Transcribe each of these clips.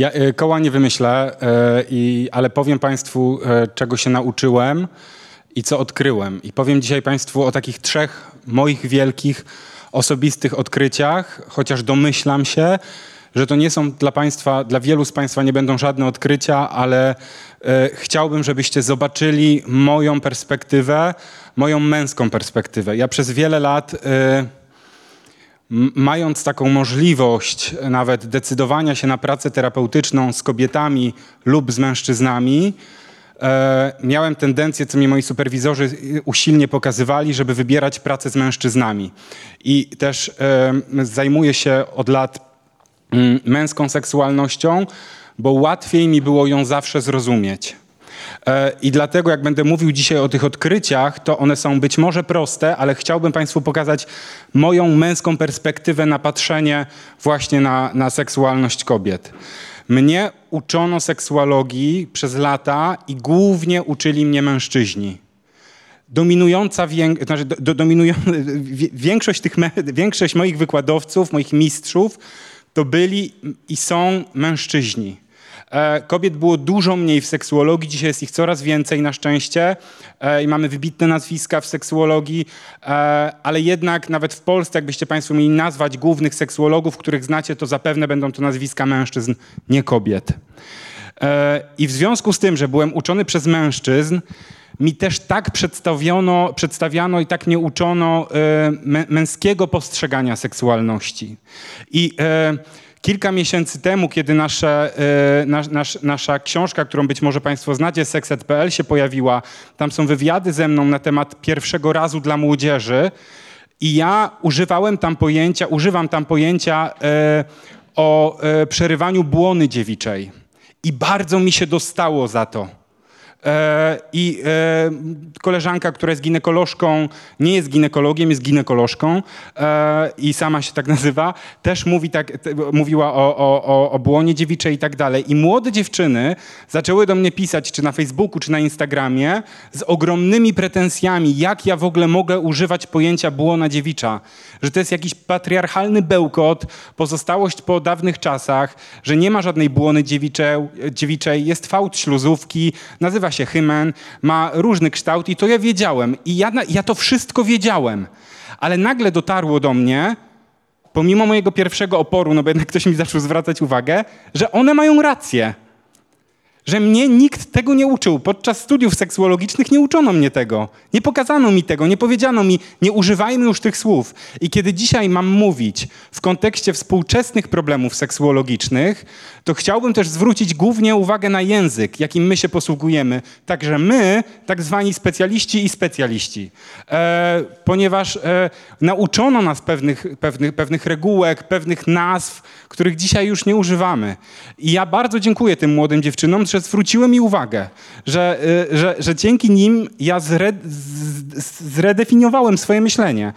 Ja y, koła nie wymyślę, i, ale powiem Państwu, y, czego się nauczyłem i co odkryłem. I powiem dzisiaj Państwu o takich trzech moich wielkich osobistych odkryciach, chociaż domyślam się, że to nie są dla Państwa, dla wielu z Państwa nie będą żadne odkrycia, ale e, chciałbym, żebyście zobaczyli moją perspektywę, moją męską perspektywę. Ja przez wiele lat. E, mając taką możliwość nawet decydowania się na pracę terapeutyczną z kobietami lub z mężczyznami, e, miałem tendencję, co mi moi superwizorzy usilnie pokazywali, żeby wybierać pracę z mężczyznami. I też e, zajmuję się od lat Mm, męską seksualnością, bo łatwiej mi było ją zawsze zrozumieć. E, I dlatego, jak będę mówił dzisiaj o tych odkryciach, to one są być może proste, ale chciałbym Państwu pokazać moją męską perspektywę na patrzenie właśnie na, na seksualność kobiet. Mnie uczono seksuologii przez lata i głównie uczyli mnie mężczyźni. Dominująca, znaczy do, dominują, większość, tych, większość moich wykładowców, moich mistrzów to byli i są mężczyźni. E, kobiet było dużo mniej w seksuologii, dzisiaj jest ich coraz więcej na szczęście e, i mamy wybitne nazwiska w seksuologii, e, ale jednak nawet w Polsce, jakbyście Państwo mieli nazwać głównych seksuologów, których znacie, to zapewne będą to nazwiska mężczyzn, nie kobiet. I w związku z tym, że byłem uczony przez mężczyzn, mi też tak przedstawiono, przedstawiano i tak mnie uczono męskiego postrzegania seksualności. I kilka miesięcy temu, kiedy nasze, e, nasz, nasz, nasza książka, którą być może Państwo znacie, sekset.pl się pojawiła, tam są wywiady ze mną na temat pierwszego razu dla młodzieży i ja używałem tam pojęcia, używam tam pojęcia o przerywaniu błony dziewiczej. I bardzo mi się dostało za to. E, I e, koleżanka, która jest ginekolożką, nie jest ginekologiem, jest ginekolożką e, i sama się tak nazywa, też mówi tak, mówiła o, o, o błonie dziewiczej i tak dalej. I młode dziewczyny zaczęły do mnie pisać, czy na Facebooku, czy na Instagramie, z ogromnymi pretensjami, jak ja w ogóle mogę używać pojęcia błona dziewicza. Że to jest jakiś patriarchalny bełkot, pozostałość po dawnych czasach, że nie ma żadnej błony dziewiczej, dziewiczej jest fałd śluzówki, nazywa się hymen, ma różny kształt i to ja wiedziałem. I ja, ja to wszystko wiedziałem. Ale nagle dotarło do mnie, pomimo mojego pierwszego oporu, no bo jednak ktoś mi zaczął zwracać uwagę, że one mają rację że mnie nikt tego nie uczył. Podczas studiów seksuologicznych nie uczono mnie tego. Nie pokazano mi tego, nie powiedziano mi, nie używajmy już tych słów. I kiedy dzisiaj mam mówić w kontekście współczesnych problemów seksuologicznych, to chciałbym też zwrócić głównie uwagę na język, jakim my się posługujemy. Także my, tak zwani specjaliści i specjaliści. E, ponieważ e, nauczono nas pewnych, pewnych, pewnych regułek, pewnych nazw, których dzisiaj już nie używamy. I ja bardzo dziękuję tym młodym dziewczynom, że zwróciły mi uwagę, że, y, że, że dzięki nim ja zre, zredefiniowałem swoje myślenie.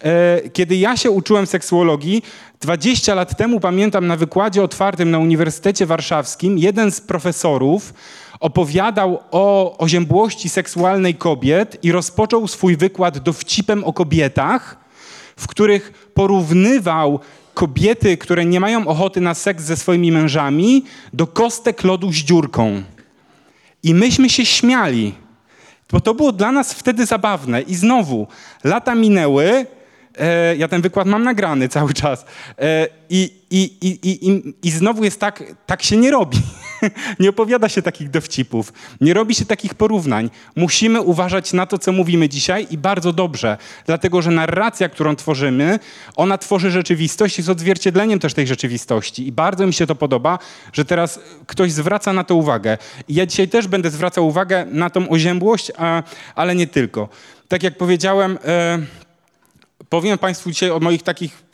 E, kiedy ja się uczyłem seksuologii, 20 lat temu pamiętam na wykładzie otwartym na Uniwersytecie Warszawskim, jeden z profesorów opowiadał o oziębłości seksualnej kobiet i rozpoczął swój wykład dowcipem o kobietach, w których porównywał kobiety, które nie mają ochoty na seks ze swoimi mężami, do kostek lodu z dziurką. I myśmy się śmiali, bo to było dla nas wtedy zabawne. I znowu, lata minęły, e, ja ten wykład mam nagrany cały czas, e, i, i, i, i, i znowu jest tak, tak się nie robi. nie opowiada się takich dowcipów, nie robi się takich porównań. Musimy uważać na to, co mówimy dzisiaj i bardzo dobrze, dlatego że narracja, którą tworzymy, ona tworzy rzeczywistość i jest odzwierciedleniem też tej rzeczywistości. I bardzo mi się to podoba, że teraz ktoś zwraca na to uwagę. I ja dzisiaj też będę zwracał uwagę na tą oziębłość, a, ale nie tylko. Tak jak powiedziałem, e, powiem Państwu dzisiaj o moich takich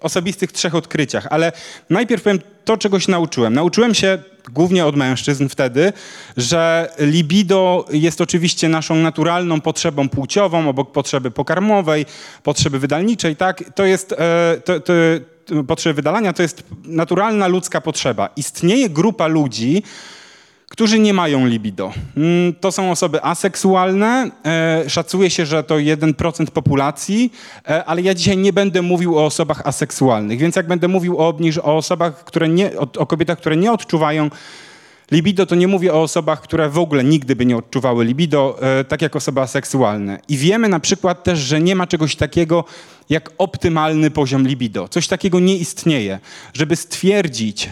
osobistych trzech odkryciach, ale najpierw powiem to, czego się nauczyłem. Nauczyłem się głównie od mężczyzn wtedy, że libido jest oczywiście naszą naturalną potrzebą płciową, obok potrzeby pokarmowej, potrzeby wydalniczej, tak? To jest, e, to, to, potrzeby wydalania to jest naturalna ludzka potrzeba. Istnieje grupa ludzi, którzy nie mają libido. Mm, to są osoby aseksualne. E, szacuje się, że to 1% populacji, e, ale ja dzisiaj nie będę mówił o osobach aseksualnych, więc jak będę mówił o, obniż- o osobach, które nie, o, o kobietach, które nie odczuwają libido, to nie mówię o osobach, które w ogóle nigdy by nie odczuwały libido, e, tak jak osoby aseksualne. I wiemy na przykład też, że nie ma czegoś takiego jak optymalny poziom libido. Coś takiego nie istnieje. Żeby stwierdzić,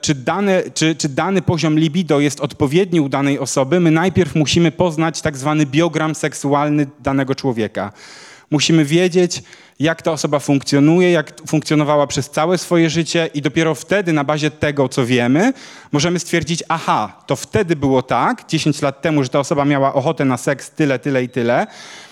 czy dany, czy, czy dany poziom libido jest odpowiedni u danej osoby, my najpierw musimy poznać tak zwany biogram seksualny danego człowieka. Musimy wiedzieć, jak ta osoba funkcjonuje, jak funkcjonowała przez całe swoje życie i dopiero wtedy na bazie tego, co wiemy, możemy stwierdzić, aha, to wtedy było tak, 10 lat temu, że ta osoba miała ochotę na seks tyle, tyle i tyle, E,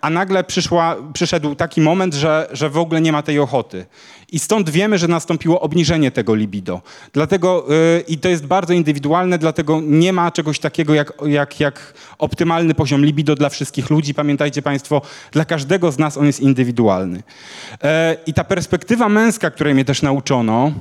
a nagle przyszła, przyszedł taki moment, że, że w ogóle nie ma tej ochoty. I stąd wiemy, że nastąpiło obniżenie tego libido. Dlatego, yy, i to jest bardzo indywidualne, dlatego nie ma czegoś takiego jak, jak, jak optymalny poziom libido dla wszystkich ludzi. Pamiętajcie Państwo, dla każdego z nas on jest indywidualny. Yy, I ta perspektywa męska, której mnie też nauczono,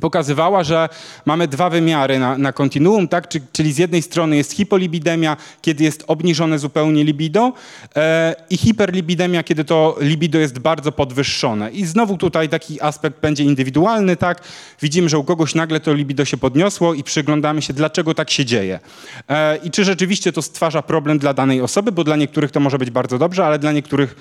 pokazywała, że mamy dwa wymiary na, kontinuum, tak? czyli z jednej strony jest hipolibidemia, kiedy jest obniżone zupełnie libido e, i hiperlibidemia, kiedy to libido jest bardzo podwyższone. I znowu tutaj taki aspekt będzie indywidualny, tak? Widzimy, że u kogoś nagle to libido się podniosło i przyglądamy się, dlaczego tak się dzieje. E, I czy rzeczywiście to stwarza problem dla danej osoby, bo dla niektórych to może być bardzo dobrze, ale dla niektórych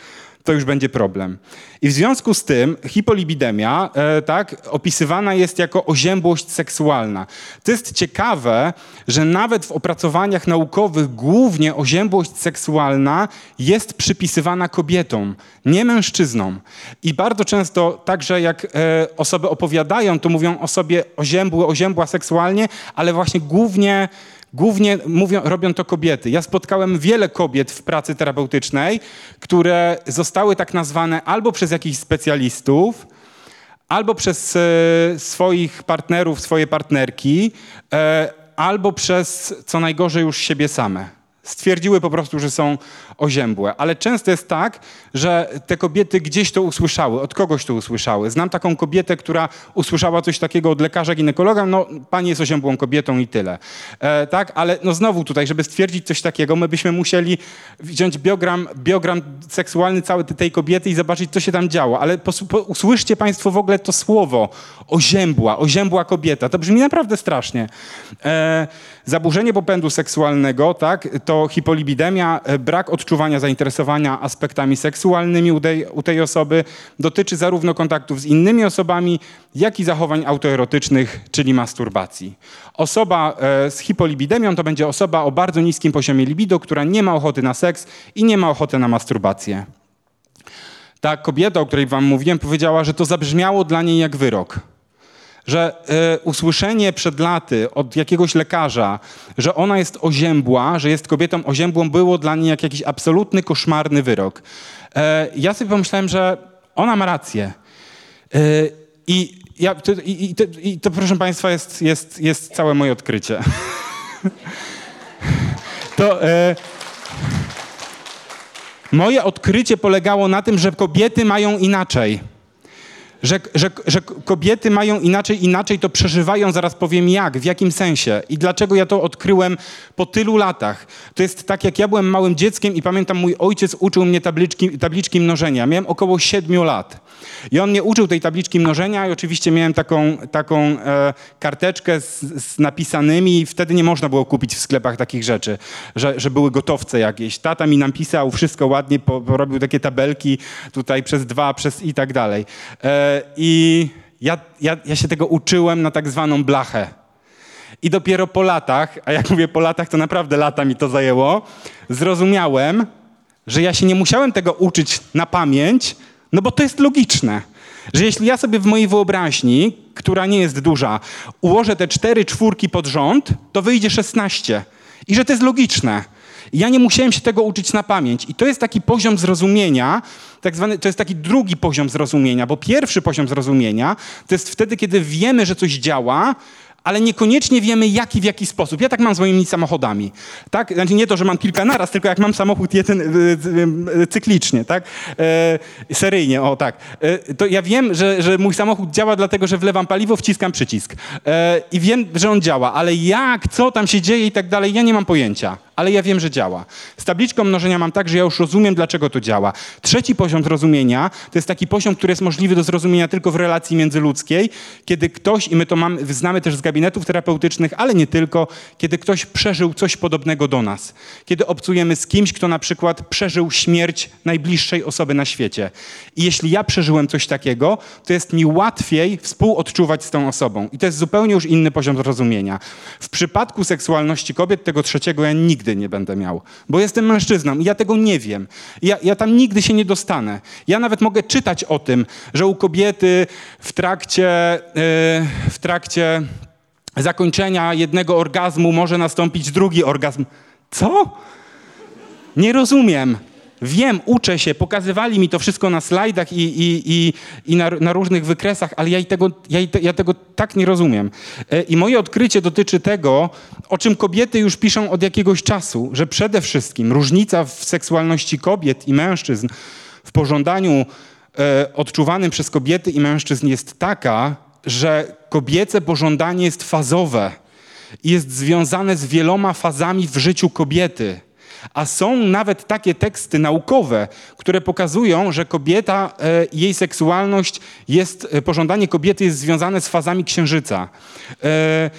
to już będzie problem. I w związku z tym hipolibidemia e, tak, opisywana jest jako oziębłość seksualna. To jest ciekawe, że nawet w opracowaniach naukowych głównie oziębłość seksualna jest przypisywana kobietom, nie mężczyznom. I bardzo często także jak e, osoby opowiadają, to mówią o sobie oziębły, oziębła seksualnie, ale właśnie głównie Głównie mówią, robią to kobiety. Ja spotkałem wiele kobiet w pracy terapeutycznej, które zostały tak nazwane albo przez jakichś specjalistów, albo przez e, swoich partnerów, swoje partnerki, e, albo przez, co najgorzej, już siebie same stwierdziły po prostu, że są oziębłe. Ale często jest tak, że te kobiety gdzieś to usłyszały, od kogoś to usłyszały. Znam taką kobietę, która usłyszała coś takiego od lekarza ginekologa, no pani jest oziębłą kobietą i tyle. E, tak, ale no znowu tutaj, żeby stwierdzić coś takiego, my byśmy musieli wziąć biogram, biogram seksualny całej tej kobiety i zobaczyć, co się tam działo. Ale po, usłyszcie państwo w ogóle to słowo oziębła, oziębła kobieta. To brzmi naprawdę strasznie. E, zaburzenie popędu seksualnego, tak, to to hipolibidemia, e, brak odczuwania zainteresowania aspektami seksualnymi u tej, u tej osoby dotyczy zarówno kontaktów z innymi osobami, jak i zachowań autoerotycznych, czyli masturbacji. Osoba e, z hipolibidemią to będzie osoba o bardzo niskim poziomie libido, która nie ma ochoty na seks i nie ma ochoty na masturbację. Ta kobieta, o której wam mówiłem, powiedziała, że to zabrzmiało dla niej jak wyrok że y, usłyszenie przed laty od jakiegoś lekarza, że ona jest oziębła, że jest kobietą oziębłą, było dla niej jak jakiś absolutny, koszmarny wyrok. Y, ja sobie pomyślałem, że ona ma rację. Y, I, ja, to, i, to, I to, proszę Państwa, jest, jest, jest całe moje odkrycie. to... Moje odkrycie polegało na tym, że kobiety mają inaczej że, że, że kobiety mają inaczej, inaczej to przeżywają, zaraz powiem jak, w jakim sensie i dlaczego ja to odkryłem po tylu latach. To jest tak, jak ja byłem małym dzieckiem i pamiętam, mój ojciec uczył mnie tabliczki, tabliczki mnożenia. Miałem około siedmiu lat. I on mnie uczył tej tabliczki mnożenia i oczywiście miałem taką, taką e, karteczkę z, z, napisanymi wtedy nie można było kupić w sklepach takich rzeczy, że, że były gotowce jakieś. Tata mi napisał wszystko ładnie, porobił takie tabelki tutaj przez dwa, przez i tak dalej. E, I ja, ja, ja się tego uczyłem na tak zwaną blachę. I dopiero po latach, a jak mówię po latach, to naprawdę lata mi to zajęło, zrozumiałem, że ja się nie musiałem tego uczyć na pamięć, no bo to jest logiczne, że jeśli ja sobie w mojej wyobraźni, która nie jest duża, ułożę te cztery czwórki pod rząd, to wyjdzie 16. I że to jest logiczne. Ja nie musiałem się tego uczyć na pamięć. I to jest taki poziom zrozumienia, tak zwany, to jest taki drugi poziom zrozumienia, bo pierwszy poziom zrozumienia to jest wtedy, kiedy wiemy, że coś działa, ale niekoniecznie wiemy jaki w jaki sposób. Ja tak mam z moimi samochodami. Tak? Znaczy nie to, że mam kilka naraz, tylko jak mam samochód jeden y, y, cyklicznie, tak? E, seryjnie, o tak. E, to ja wiem, że, że mój samochód działa dlatego, że wlewam paliwo, wciskam przycisk. E, I wiem, że on działa, ale jak, co tam się dzieje i tak dalej, ja nie mam pojęcia ale ja wiem, że działa. Z tabliczką mnożenia mam tak, że ja już rozumiem, dlaczego to działa. Trzeci poziom zrozumienia to jest taki poziom, który jest możliwy do zrozumienia tylko w relacji międzyludzkiej, kiedy ktoś, i my to mamy, znamy też z gabinetów terapeutycznych, ale nie tylko, kiedy ktoś przeżył coś podobnego do nas. Kiedy obcujemy z kimś, kto na przykład przeżył śmierć najbliższej osoby na świecie. I jeśli ja przeżyłem coś takiego, to jest mi łatwiej współodczuwać z tą osobą. I to jest zupełnie już inny poziom zrozumienia. W przypadku seksualności kobiet tego trzeciego ja nigdy nigdy nie będę miał, bo jestem mężczyzną i ja tego nie wiem. Ja, ja tam nigdy się nie dostanę. Ja nawet mogę czytać o tym, że u kobiety w trakcie, yy, w trakcie zakończenia jednego orgazmu może nastąpić drugi orgazm. Co? Nie rozumiem. Wiem, uczę się, pokazywali mi to wszystko na slajdach i, i, i, i na, na, różnych wykresach, ale ja, tego, ja, ja tego tak nie rozumiem. E, I moje odkrycie dotyczy tego, o czym kobiety już piszą od jakiegoś czasu, że przede wszystkim różnica w seksualności kobiet i mężczyzn w pożądaniu e, odczuwanym przez kobiety i mężczyzn jest taka, że kobiece pożądanie jest fazowe i jest związane z wieloma fazami w życiu kobiety. A są nawet takie teksty naukowe, które pokazują, że kobieta, e, jej seksualność jest, e, pożądanie kobiety jest związane z fazami księżyca. E,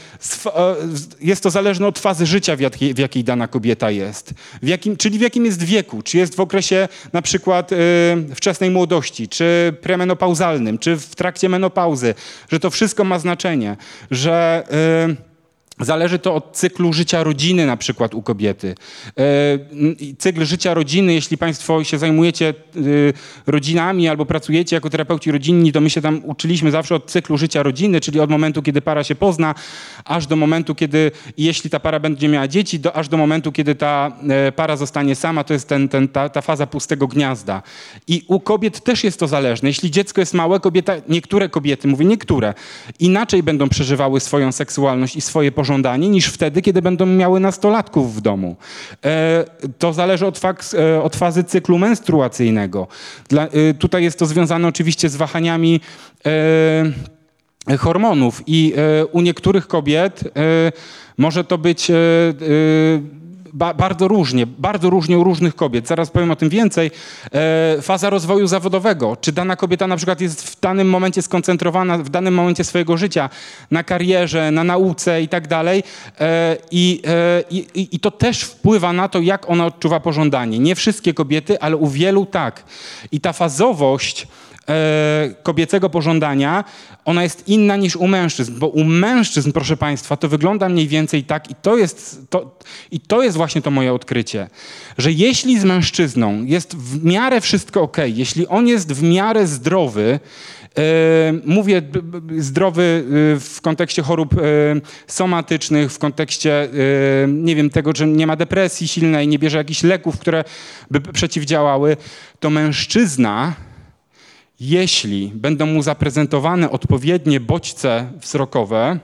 jest to zależne od fazy życia, w jakiej, w jakiej dana kobieta jest. W jakim, czyli w jakim jest wieku. Czy jest w okresie na przykład wczesnej młodości, czy premenopauzalnym, czy w trakcie menopauzy. Że to wszystko ma znaczenie. Że... Zależy to od cyklu życia rodziny na przykład u kobiety. E, cykl życia rodziny, jeśli Państwo się zajmujecie e, rodzinami albo pracujecie jako terapeuci rodzinni, to my się tam uczyliśmy zawsze od cyklu życia rodziny, czyli od momentu, kiedy para się pozna, aż do momentu, kiedy, jeśli ta para będzie miała dzieci, do, aż do momentu, kiedy ta e, para zostanie sama, to jest ten, ten, ta, ta faza pustego gniazda. I u kobiet też jest to zależne. Jeśli dziecko jest małe, kobieta, niektóre kobiety, mówię niektóre, inaczej będą przeżywały swoją seksualność i swoje pożądania pożądanie niż wtedy, kiedy będą miały nastolatków w domu. E, to zależy od, e, od fazy cyklu menstruacyjnego. Dla, e, tutaj jest to związane oczywiście z wahaniami hormonów i u niektórych kobiet może to być ba, bardzo różnie, bardzo różnie u różnych kobiet. Zaraz powiem o tym więcej. E, faza rozwoju zawodowego. Czy dana kobieta na przykład jest w danym momencie skoncentrowana, w danym momencie swojego życia na karierze, na nauce i tak dalej. E, I, e, i, I to też wpływa na to, jak ona odczuwa pożądanie. Nie wszystkie kobiety, ale u wielu tak. I ta fazowość kobiecego pożądania, ona jest inna niż u mężczyzn, bo u mężczyzn, proszę Państwa, to wygląda mniej więcej tak i to jest, to, i to jest właśnie to moje odkrycie, że jeśli z mężczyzną jest w miarę wszystko ok, jeśli on jest w miarę zdrowy, e, mówię zdrowy e, w kontekście chorób e, somatycznych, w kontekście, nie wiem, tego, że nie ma depresji silnej, nie bierze jakichś leków, które by przeciwdziałały, to mężczyzna jeśli będą mu zaprezentowane odpowiednie bodźce wzrokowe,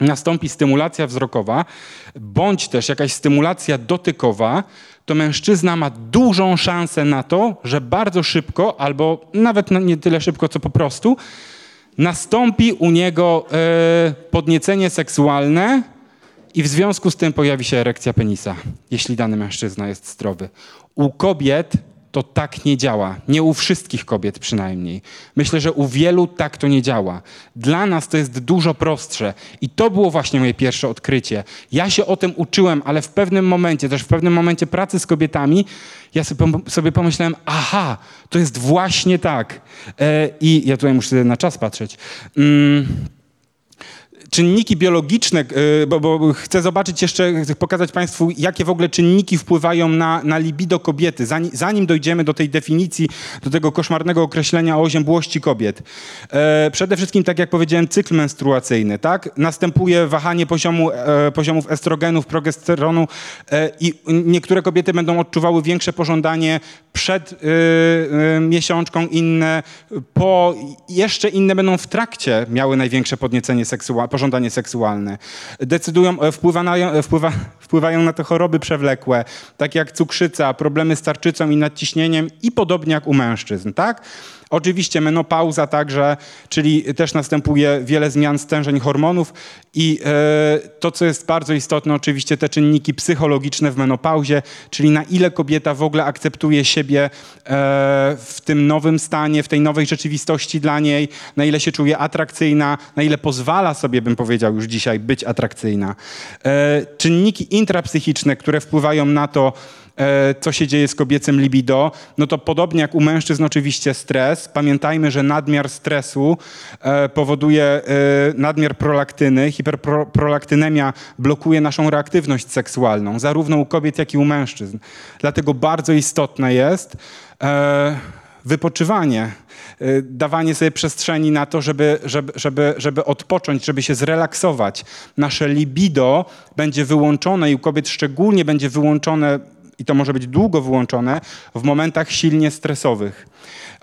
nastąpi stymulacja wzrokowa, bądź też jakaś stymulacja dotykowa, to mężczyzna ma dużą szansę na to, że bardzo szybko, albo nawet nie tyle szybko, co po prostu, nastąpi u niego e, podniecenie seksualne i w związku z tym pojawi się erekcja penisa, jeśli dany mężczyzna jest zdrowy. U kobiet to tak nie działa. Nie u wszystkich kobiet przynajmniej. Myślę, że u wielu tak to nie działa. Dla nas to jest dużo prostsze. I to było właśnie moje pierwsze odkrycie. Ja się o tym uczyłem, ale w pewnym momencie, też w pewnym momencie pracy z kobietami, ja sobie pomyślałem, aha, to jest właśnie tak. E, I ja tutaj muszę na czas patrzeć. Mm czynniki biologiczne, e, bo, bo, chcę zobaczyć jeszcze, chcę pokazać Państwu, jakie w ogóle czynniki wpływają na, na libido kobiety, zanim, zanim dojdziemy do tej definicji, do tego koszmarnego określenia oziębłości kobiet. E, przede wszystkim, tak jak powiedziałem, cykl menstruacyjny, tak? Następuje wahanie poziomu, e, poziomów estrogenów, progesteronu i niektóre kobiety będą odczuwały większe pożądanie przed miesiączką, inne po, jeszcze inne będą w trakcie miały największe podniecenie seksualne, pożądanie seksualne. Decydują, e, e, wpływa, wpływają na to choroby przewlekłe, takie jak cukrzyca, problemy z tarczycą i nadciśnieniem i podobnie jak u mężczyzn, tak? Oczywiście menopauza także, czyli też następuje wiele zmian stężeń hormonów i e, to, co jest bardzo istotne, oczywiście te czynniki psychologiczne w menopauzie, czyli na ile kobieta w ogóle akceptuje siebie e, w tym nowym stanie, w tej nowej rzeczywistości dla niej, na ile się czuje atrakcyjna, na ile pozwala sobie, bym powiedział już dzisiaj, być atrakcyjna. E, czynniki intrapsychiczne, które wpływają na to, co się dzieje z kobiecym libido, no to podobnie jak u mężczyzn oczywiście stres. Pamiętajmy, że nadmiar stresu e, powoduje e, nadmiar prolaktyny. Hiperprolaktynemia blokuje naszą reaktywność seksualną, zarówno u kobiet, jak i u mężczyzn. Dlatego bardzo istotne jest wypoczywanie, dawanie sobie przestrzeni na to, żeby, żeby, żeby, żeby odpocząć, żeby się zrelaksować. Nasze libido będzie wyłączone i u kobiet szczególnie będzie wyłączone i to może być długo wyłączone w momentach silnie stresowych.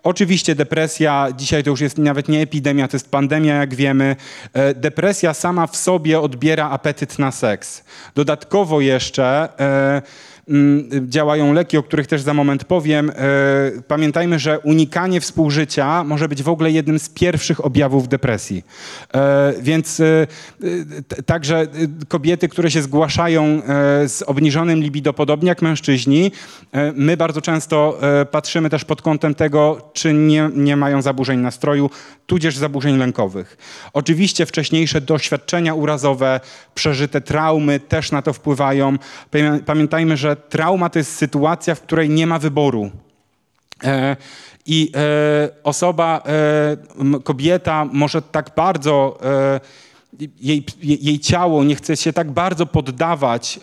Oczywiście depresja, dzisiaj to już jest nawet nie epidemia, to jest pandemia, jak wiemy. E, depresja sama w sobie odbiera apetyt na seks. Dodatkowo jeszcze e, działają leki, o których też za moment powiem. E, pamiętajmy, że unikanie współżycia może być w ogóle jednym z pierwszych objawów depresji. E, więc e, także kobiety, które się zgłaszają z obniżonym libido, podobnie jak mężczyźni, my bardzo często patrzymy też pod kątem tego, czy nie, nie mają zaburzeń nastroju, tudzież zaburzeń lękowych. Oczywiście wcześniejsze doświadczenia urazowe, przeżyte traumy też na to wpływają. Pamiętajmy, że trauma to jest sytuacja, w której nie ma wyboru. E, I e, osoba, e, kobieta może tak bardzo, jej, jej ciało nie chce się tak bardzo poddawać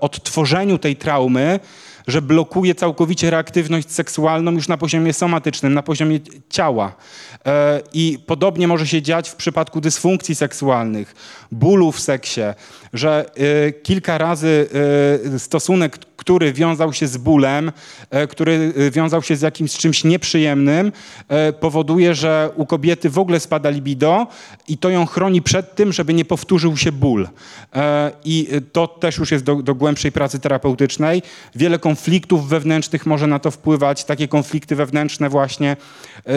odtworzeniu tej traumy, że blokuje całkowicie reaktywność seksualną już na poziomie somatycznym, na poziomie ciała. E, I podobnie może się dziać w przypadku dysfunkcji seksualnych, bólu w seksie, że e, kilka razy e, stosunek, który wiązał się z bólem, który wiązał się z jakimś czymś nieprzyjemnym, powoduje, że u kobiety w ogóle spada libido i to ją chroni przed tym, żeby nie powtórzył się ból. I to też już jest do, do głębszej pracy terapeutycznej. Wiele konfliktów wewnętrznych może na to wpływać, takie konflikty wewnętrzne właśnie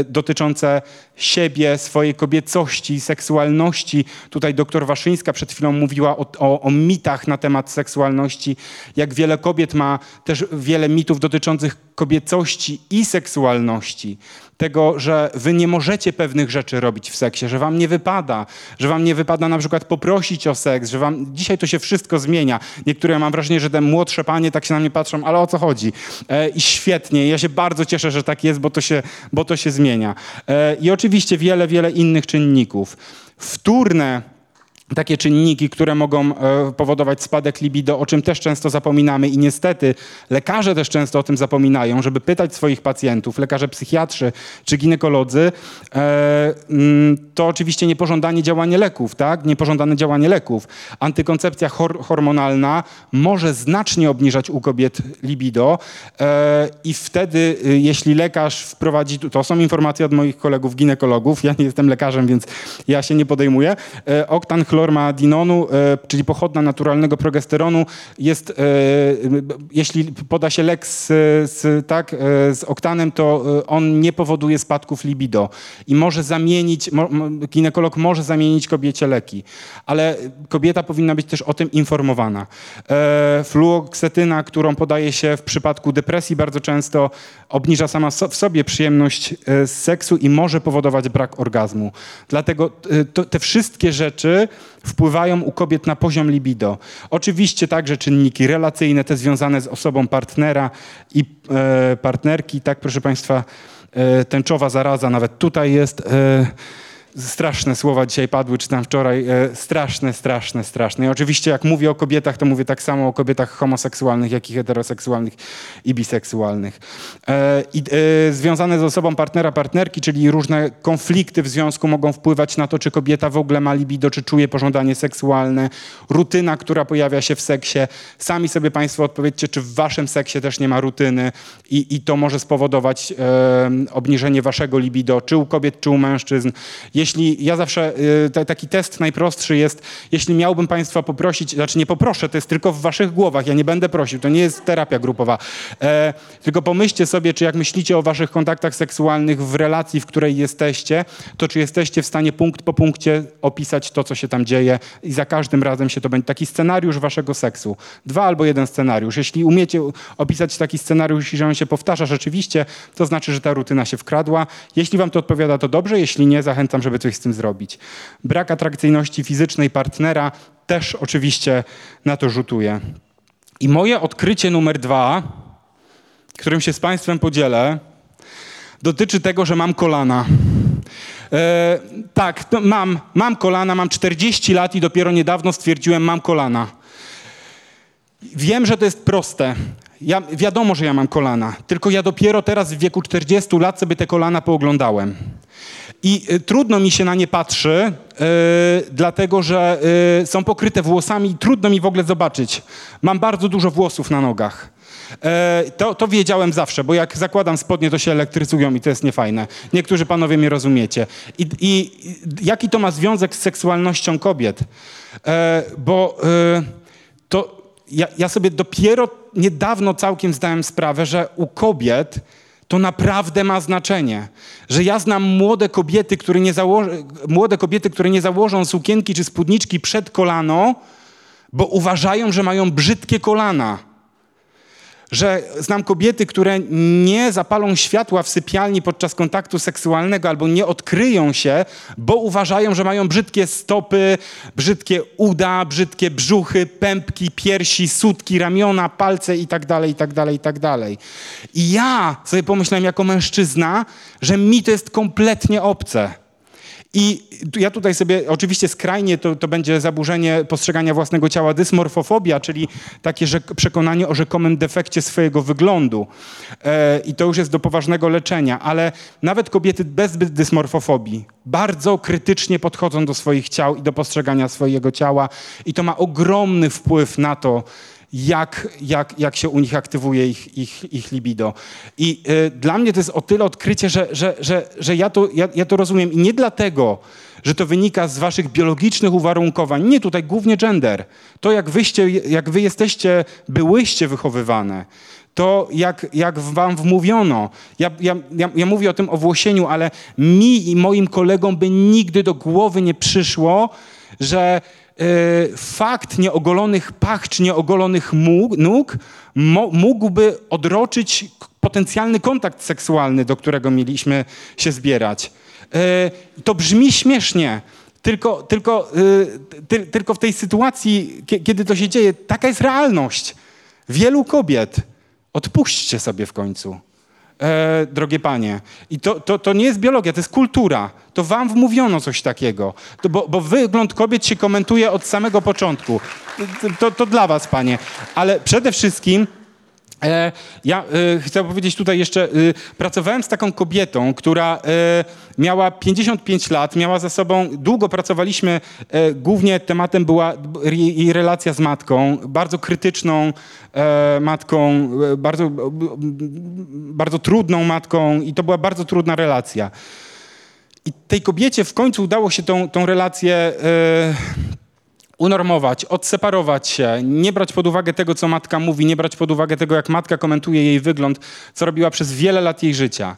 dotyczące siebie, swojej kobiecości, seksualności. Tutaj doktor Waszyńska przed chwilą mówiła o, o, o, mitach na temat seksualności. Jak wiele kobiet ma też wiele mitów dotyczących kobiecości i seksualności. Tego, że wy nie możecie pewnych rzeczy robić w seksie, że wam nie wypada, że wam nie wypada na przykład poprosić o seks, że wam... Dzisiaj to się wszystko zmienia. Niektóre mam wrażenie, że te młodsze panie tak się na mnie patrzą, ale o co chodzi? E, I świetnie. Ja się bardzo cieszę, że tak jest, bo to się, bo to się zmienia. E, I oczywiście wiele, wiele innych czynników. Wtórne takie czynniki, które mogą e, powodować spadek libido, o czym też często zapominamy i niestety lekarze też często o tym zapominają, żeby pytać swoich pacjentów, lekarze psychiatrzy czy ginekolodzy, e, mm, to oczywiście niepożądane działanie leków, tak? Niepożądane działanie leków. Antykoncepcja hor hormonalna może znacznie obniżać u kobiet libido e, i wtedy, jeśli lekarz wprowadzi, to są informacje od moich kolegów ginekologów, ja nie jestem lekarzem, więc ja się nie podejmuję, oktan chlormadinonu, e, czyli pochodna naturalnego progesteronu, jest, e, jeśli poda się lek z, z, tak, e, z oktanem, to on nie powoduje spadków libido i może zamienić, ginekolog może zamienić kobiecie leki, ale kobieta powinna być też o tym informowana. Fluoksetyna, którą podaje się w przypadku depresji bardzo często, obniża sama w sobie przyjemność z seksu i może powodować brak orgazmu. Dlatego to, te wszystkie rzeczy wpływają u kobiet na poziom libido. Oczywiście także czynniki relacyjne, te związane z osobą partnera i e, partnerki. Tak, proszę Państwa, e, tęczowa zaraza nawet tutaj jest. Straszne słowa dzisiaj padły, czy tam wczoraj, e, straszne, straszne, straszne. I oczywiście jak mówię o kobietach, to mówię tak samo o kobietach homoseksualnych, jak i heteroseksualnych i biseksualnych. E, I e, związane z osobą partnera, partnerki, czyli różne konflikty w związku mogą wpływać na to, czy kobieta w ogóle ma libido, czy czuje pożądanie seksualne, rutyna, która pojawia się w seksie. Sami sobie Państwo odpowiedzcie, czy w Waszym seksie też nie ma rutyny i, i to może spowodować e, obniżenie Waszego libido, czy u kobiet, czy u mężczyzn. Jeśli jeśli ja zawsze, y, taki test najprostszy jest, jeśli miałbym Państwa poprosić, znaczy nie poproszę, to jest tylko w Waszych głowach, ja nie będę prosił, to nie jest terapia grupowa, e, tylko pomyślcie sobie, czy jak myślicie o Waszych kontaktach seksualnych w relacji, w której jesteście, to czy jesteście w stanie punkt po punkcie opisać to, co się tam dzieje i za każdym razem się to będzie taki scenariusz Waszego seksu. Dwa albo jeden scenariusz. Jeśli umiecie opisać taki scenariusz i że on się powtarza rzeczywiście, to znaczy, że ta rutyna się wkradła. Jeśli Wam to odpowiada, to dobrze, jeśli nie, zachęcam, żeby coś z tym zrobić. Brak atrakcyjności fizycznej partnera też oczywiście na to rzutuje. I moje odkrycie numer dwa, którym się z Państwem podzielę, dotyczy tego, że mam kolana. E, tak, mam, mam kolana, mam 40 lat i dopiero niedawno stwierdziłem, mam kolana. Wiem, że to jest proste. Ja, wiadomo, że ja mam kolana, tylko ja dopiero teraz w wieku 40 lat sobie te kolana pooglądałem. I y, trudno mi się na nie patrzy, y, dlatego że y, są pokryte włosami i trudno mi w ogóle zobaczyć. Mam bardzo dużo włosów na nogach. E, to, to, wiedziałem zawsze, bo jak zakładam spodnie, to się elektryzują i to jest niefajne. Niektórzy panowie mnie rozumiecie. I, i jaki to ma związek z seksualnością kobiet? E, bo e, to ja, ja sobie dopiero niedawno całkiem zdałem sprawę, że u kobiet to naprawdę ma znaczenie. Że ja znam młode kobiety, które nie, zało- młode kobiety, które nie założą sukienki czy spódniczki przed kolano, bo uważają, że mają brzydkie kolana że znam kobiety, które nie zapalą światła w sypialni podczas kontaktu seksualnego albo nie odkryją się, bo uważają, że mają brzydkie stopy, brzydkie uda, brzydkie brzuchy, pępki, piersi, sutki, ramiona, palce itd., itd., itd. I ja sobie pomyślałem jako mężczyzna, że mi to jest kompletnie obce. I ja tutaj sobie, oczywiście skrajnie to, to będzie zaburzenie postrzegania własnego ciała, dysmorfofobia, czyli takie przekonanie o rzekomym defekcie swojego wyglądu. E, I to już jest do poważnego leczenia, ale nawet kobiety bez dysmorfofobii bardzo krytycznie podchodzą do swoich ciał i do postrzegania swojego ciała i to ma ogromny wpływ na to, jak, jak, jak się u nich aktywuje ich, ich, ich libido. I y, dla mnie to jest o tyle odkrycie, że, że, że, że ja, to, ja, ja to rozumiem. I nie dlatego, że to wynika z waszych biologicznych uwarunkowań. Nie, tutaj głównie gender. To, jak wyście, jak wy jesteście, byłyście wychowywane. To, jak, jak wam wmówiono. Ja, ja, ja, ja mówię o tym owłosieniu, ale mi i moim kolegom by nigdy do głowy nie przyszło, że fakt nieogolonych pach czy nieogolonych nóg mógłby odroczyć potencjalny kontakt seksualny, do którego mieliśmy się zbierać. E, to brzmi śmiesznie, tylko, tylko, e, ty, tylko w tej sytuacji, kiedy to się dzieje, taka jest realność. Wielu kobiet, odpuśćcie sobie w końcu e, drogie panie. I to, to, to nie jest biologia, to jest kultura. To wam wmówiono coś takiego. To, bo, bo wygląd kobiet się komentuje od samego początku. To, to dla was, panie. Ale przede wszystkim ja e, chcę powiedzieć tutaj jeszcze, e, pracowałem z taką kobietą, która miała 55 lat, miała za sobą, długo pracowaliśmy, głównie tematem była jej relacja z matką, bardzo krytyczną matką, bardzo, bardzo trudną matką i to była bardzo trudna relacja. I tej kobiecie w końcu udało się tą, tą relację unormować, odseparować się, nie brać pod uwagę tego, co matka mówi, nie brać pod uwagę tego, jak matka komentuje jej wygląd, co robiła przez wiele lat jej życia.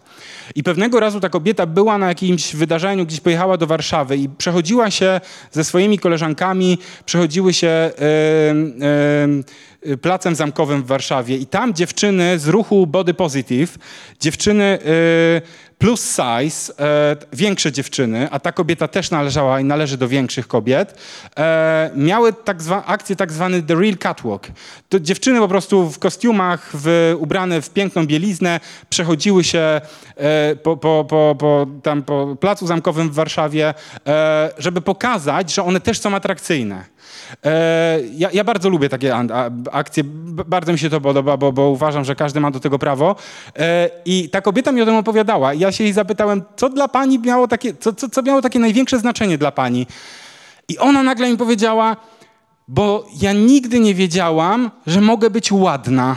I pewnego razu ta kobieta była na jakimś wydarzeniu, gdzieś pojechała do Warszawy i przechodziła się ze swoimi koleżankami, przechodziły się yy, yy, placem zamkowym w Warszawie i tam dziewczyny z ruchu Body Positive, dziewczyny yy, plus size, e, większe dziewczyny, a ta kobieta też należała i należy do większych kobiet, e, miały tak zwa, akcję tak zwany The Real Catwalk. To dziewczyny po prostu w kostiumach, w, ubrane w piękną bieliznę, przechodziły się e, po, po, po, po, tam po placu zamkowym w Warszawie, e, żeby pokazać, że one też są atrakcyjne. E, ja, ja, bardzo lubię takie akcje, bardzo mi się to podoba, bo, bo uważam, że każdy ma do tego prawo. E, I ta kobieta mi o tym opowiadała. Ja się jej zapytałem, co dla pani miało takie, co, co, co miało takie największe znaczenie dla pani? I ona nagle mi powiedziała, bo ja nigdy nie wiedziałam, że mogę być ładna.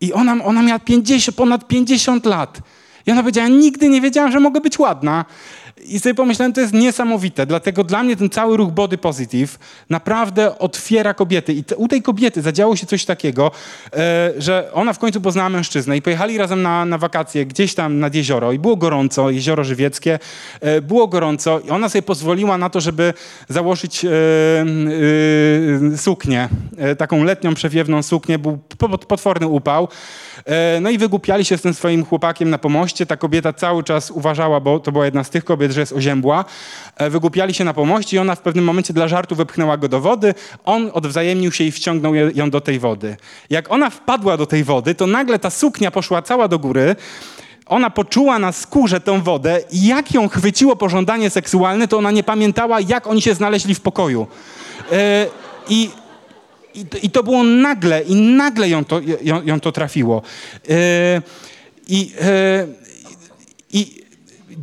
I ona, ona miała 50, ponad 50 lat. I ona powiedziała, nigdy nie wiedziałam, że mogę być ładna. I sobie pomyślałem, to jest niesamowite, dlatego dla mnie ten cały ruch body positive naprawdę otwiera kobiety. I te, u tej kobiety zadziało się coś takiego, e, że ona w końcu poznała mężczyznę i pojechali razem na, na wakacje gdzieś tam nad jezioro i było gorąco, jezioro żywieckie, e, było gorąco i ona sobie pozwoliła na to, żeby założyć e, e suknię, e, taką letnią, przewiewną suknię, był potworny upał. E, no i wygłupiali się z tym swoim chłopakiem na pomoście. Ta kobieta cały czas uważała, bo to była jedna z tych kobiet, że jest oziębła. E, wygłupiali się na pomoście i ona w pewnym momencie dla żartu wepchnęła go do wody. On odwzajemnił się i wciągnął ją do tej wody. Jak ona wpadła do tej wody, to nagle ta suknia poszła cała do góry ona poczuła na skórze tę wodę i jak ją chwyciło pożądanie seksualne, to ona nie pamiętała, jak oni się znaleźli w pokoju. Yy, I i, I, to było nagle, i nagle ją to, ją, ją to trafiło. Yy, I, yy, I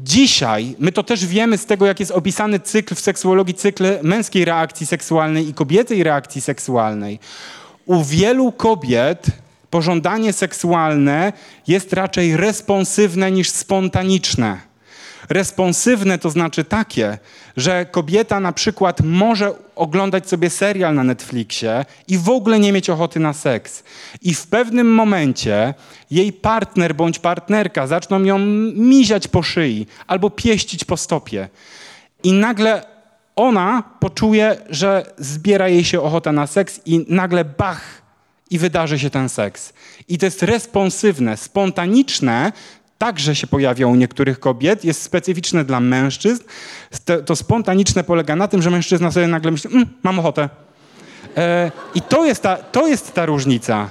dzisiaj, my to też wiemy z tego, jak jest opisany cykl w seksuologii, cykl męskiej reakcji seksualnej i kobiecej reakcji seksualnej. U wielu kobiet pożądanie seksualne jest raczej responsywne niż spontaniczne. Responsywne to znaczy takie, że kobieta na przykład może oglądać sobie serial na Netflixie i w ogóle nie mieć ochoty na seks. I w pewnym momencie jej partner bądź partnerka zaczną ją miziać po szyi albo pieścić po stopie. I nagle ona poczuje, że zbiera jej się ochota na seks i nagle bach, i wydarzy się ten seks. I to jest responsywne, spontaniczne, także się pojawia u niektórych kobiet, jest specyficzne dla mężczyzn. To spontaniczne polega na tym, że mężczyzna sobie nagle myśli, mm, mam ochotę. E, I to jest ta, to jest ta różnica.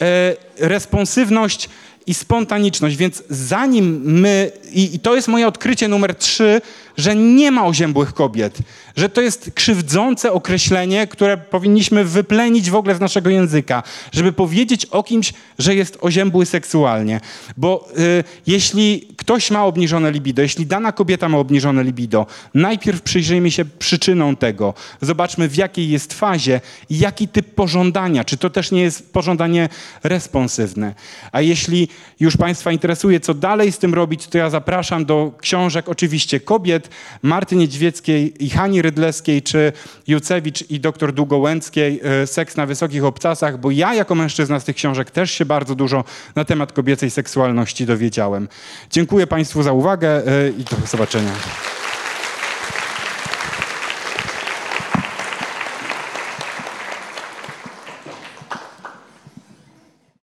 E, responsywność i spontaniczność, więc zanim my, i, i to jest moje odkrycie numer trzy, że nie ma oziębłych kobiet, że to jest krzywdzące określenie, które powinniśmy wyplenić w ogóle z naszego języka, żeby powiedzieć o kimś, że jest oziębły seksualnie. Bo y, jeśli ktoś ma obniżone libido, jeśli dana kobieta ma obniżone libido, najpierw przyjrzyjmy się przyczyną tego. Zobaczmy, w jakiej jest fazie i jaki typ pożądania. Czy to też nie jest pożądanie responsywne. A jeśli już Państwa interesuje, co dalej z tym robić, to ja zapraszam do książek oczywiście kobiet, Marty Niedźwieckiej i Hani Rydleskiej, czy Jucewicz i doktor Długołęckiej, e, Seks na wysokich obcasach, bo ja jako mężczyzna z tych książek też się bardzo dużo na temat kobiecej seksualności dowiedziałem. Dziękuję Państwu za uwagę e, i do zobaczenia.